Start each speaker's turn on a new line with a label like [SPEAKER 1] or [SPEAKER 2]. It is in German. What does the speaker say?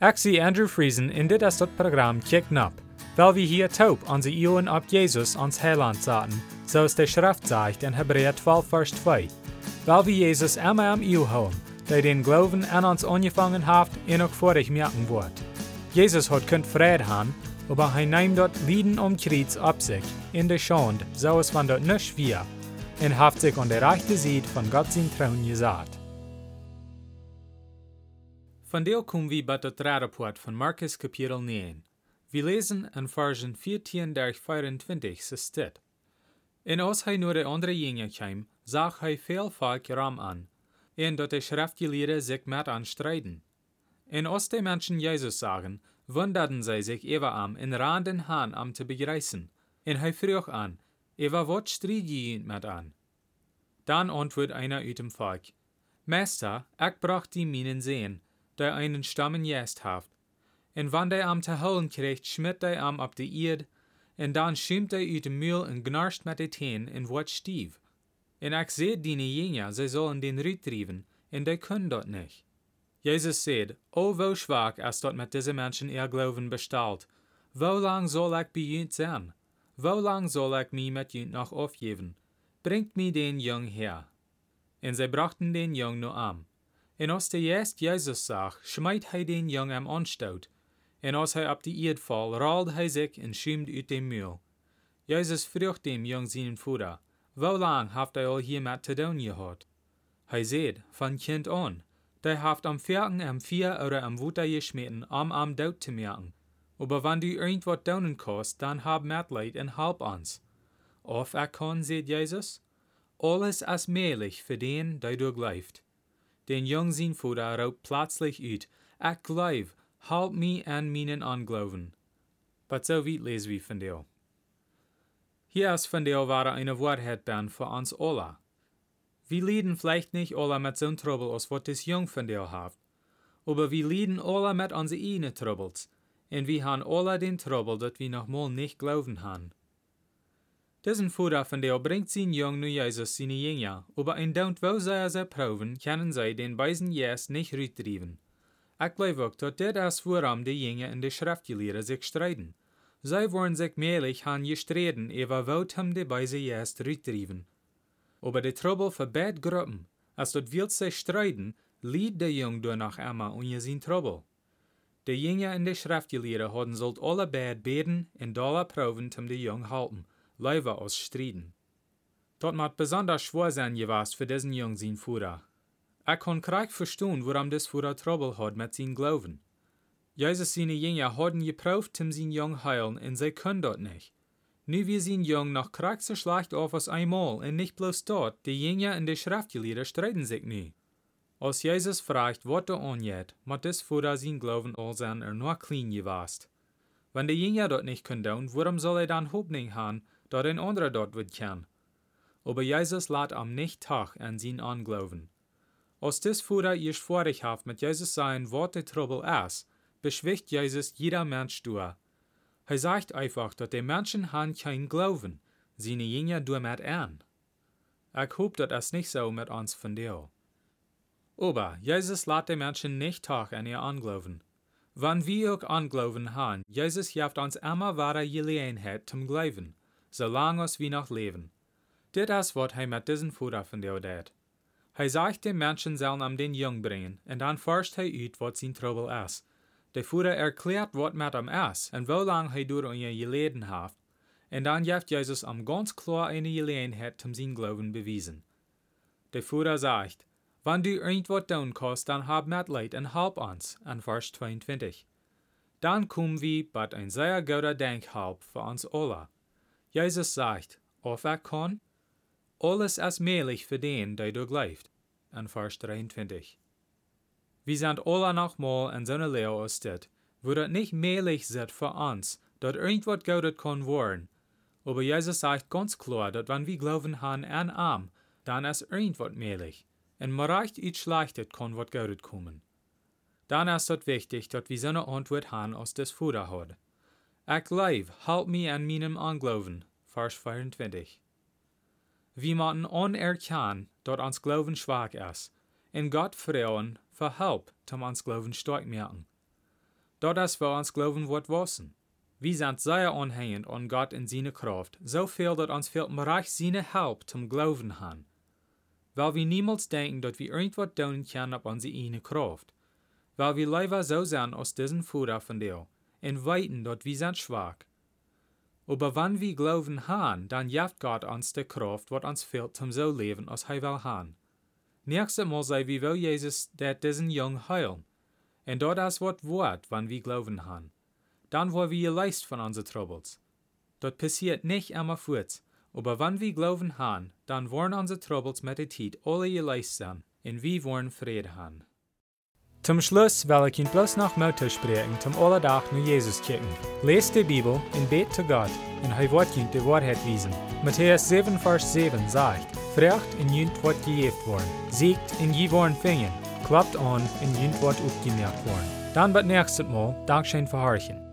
[SPEAKER 1] Zie Andrew Friesen in dit is dat programma Kick Nap, weil wir hier taub onze Ioen op Jesus ons Heiland zaten, zoals de Schrift zegt in Hebräer 12 vers 2. Weil wir Jesus immer am Iu houden, der den Glauben an uns angefangen hat en ook vorig merken wordt. Jesus hat kunt vrede haben, aber hij neemt dort Lieden um Kreuz ab sich, in der Schande, so es van dort nicht wir, und haft sich an der rechte Seite von Gott sein Trauen gesagt. Von wir bei der Rapport von Markus Kapitel 9. Wir lesen in Versen 14 durch 24 so steht. En als hij de andere jongen kwam, zag hij veel volk ram an, en dat de schriftgeleerden zich met aan strijden. En als de mensen Jezus zagen, wunderten zij zich even am en randen han am te begreißen. En hij vroeg an, Eva wat strijd je met an? Dan antwoord einer uit dem volk, Meister, ik bracht die minen sehen, der einen Stammen jest haft. En wann der am te holen kreeg, schmidt der am op de ierd, en dan schiemt der uit de muil en gnarst met de teen en wordt stief. En ik zei die jenja, zij zullen den riet drijven, en die kunnen dat niet. Jezus zei, O wo schwach als dat met deze mensen ihr Glauben bestalt, wo lang soll ik bij jent zijn? Wo lang soll ik mij met jent nog aufgeven? Bringt mi den jong her. En zij brachten den jong nu am. En als de jest Jezus zag, schmeit hij den jong am onstoot. En als hij op de eerd val, raalde hij zich en schiemt uit muil. Jezus vroeg dem jong zijn voeder, Wo lang haft hij al hiermet te doen gehad? Hij zei, van kind aan. Der haft am Vierten, am Vier oder am Wutter geschmeten, am am dood te merken. Aber wann du irgendwas daunen kost, dann hab Mitleid en halb ans. Of er kann, seht Jesus, alles as möglich für den, der du gleift. Den jungen Sinnfutter raubt plötzlich ut, ich gleif, halt mi an meinen Anglauben. But so weit lesen wir von dir. Hier ist von dir war eine Wahrheit für uns alle. Wir leiden vielleicht nicht alle mit so'n Trouble, als wat das Jung von dir haft. Aber wir leiden alle mit unsere eigenen Troubles. Und wir haben alle den Trouble, dat wir noch mal nicht glauben haben. Diesen Vater von dir bringt sein Jung nu Jesus seine Jünger, aber ein Daunt wo sie sie proben, können sie den beisen Jes nicht rüttrieben. Ich glaube auch, dass dit ist, woran die Jünger in der Schriftgelehrten sich streiten. Sie wollen sich mählich han gestreden, über wo ham die beise Jes rüttrieben. Aber de Trouble für beide Gruppen, als dort wild sich streiten, lied der Jung door nach Emma je zijn Trouble. De Jünger in de Schriftgelehrten hadden sollt alle beide beten en dollar proben zum de Jung halten, leider aus Striden. Dort mat besonders schwer sein gewast für diesen Jung sein Führer. Er kon kreig verstehen, warum des Führer Trouble hat mit sein Glauben. Jesus seine Jünger hadden geprüft, zum sein Jung heilen, und sie können dort nicht. Nu wir sind jung noch krank so schlecht auf als einmal und nicht bloß dort, die Jünger in der Schriftgelehrten streiten sich nie. Als Jesus fragt, was er angeht, muss das Futter sein Glauben all sein er nur clean gewast. Wenn die Jünger dort nicht können warum soll er dann Hoffnung haben, dass ein anderer dort wird kann? Aber Jesus lädt am nicht Tag an sein Anglauben. Als das Futter ihr vorig haft mit Jesus sein, der Trouble ist, beschwicht Jesus jeder Mensch durch. Hij sagt einfach, dat de Menschen han kein Glauben, seine Jünger du mit an. Ich hoop dat es nicht so mit uns von dir. Aber Jesus lässt die Menschen nicht tag an ihr anglauben. Wann wir auch anglauben han, Jesus jaft uns immer wahre Gelegenheit zum Glauben, solange wir noch leben. Dit is wat hij mit diesen Futter von dir deed. Hij sagt den Menschen sollen am den Jung bringen, und dann forscht hij uit wat sein Trouble ist. De Führer erklärt, wat mit am ist und wo lang hij door je geleden hat. Und dann geeft Jesus am ganz klar eine Gelegenheit zum sein Glauben bewiesen. Der Führer sagt, wenn du irgendwas tun kannst, dann hab Mitleid und halb uns, an Vers 22. Dann kommen wir bei ein sehr guter Denkhalb für uns alle. Jesus sagt, auf er kann, alles ist möglich für den, der du glaubst, an Vers 23. Wir sind alle nochmal in so einer Lehre ausgestellt, wo das nicht möglich ist für uns, dass irgendwas Gutes kann werden. Aber Jesus sagt ganz klar, dass wenn wir glauben haben an Arm, dann ist irgendwas möglich. Und man reicht iets Schlechtes kann was Gutes kommen. Dann ist es wichtig, dass wir so eine Antwort haben, als das Futter Ich leib, halt mich an meinem Anglauben, Vers 24. Wir müssen anerkennen, dass uns Glauben schwach ist, und Gott fragen, für Help, um uns Glauben stark merken. dort das wir uns glauben wird wissen. Wir sind sehr anhängend an Gott in seine Kraft, so viel, dass uns fehlt im Bereich seine Help zum Glauben haben. Weil wir niemals denken, dass wir irgendwas tun können auf unsere eigene Kraft. Weil wir leider so sind aus diesem Futter von dir und weiten, dass wir sind schwach. Aber wenn wir Glauben haben, dann jaft Gott uns die Kraft, was uns fehlt, zum so leben, als er will haben. Nächstes Mal sei wie will Jesus, der diesen Jungen heilen. Und dort ist was Wort, wenn wir Glauben haben. Dann wollen wir leicht von unseren Troubles. Das passiert nicht immer kurz, aber wenn wir Glauben haben, dann wollen unsere Troubles mit der Zeit alle leicht sein und wir wollen Frieden haben. Zum Schluss will ich Ihnen bloß noch Motto sprechen, zum Alledach nur Jesus kicken. Lest die Bibel und bet zu Gott, und er wird Ihnen die Wahrheit wiesen. Matthäus 7, Vers 7 sagt, Frecht in jünt wird gejeft worden, siegt in je worden fingen, klappt an in jünt wird aufgemerkt worden. Dann wird nächstes Mal Dankeschön verharchen.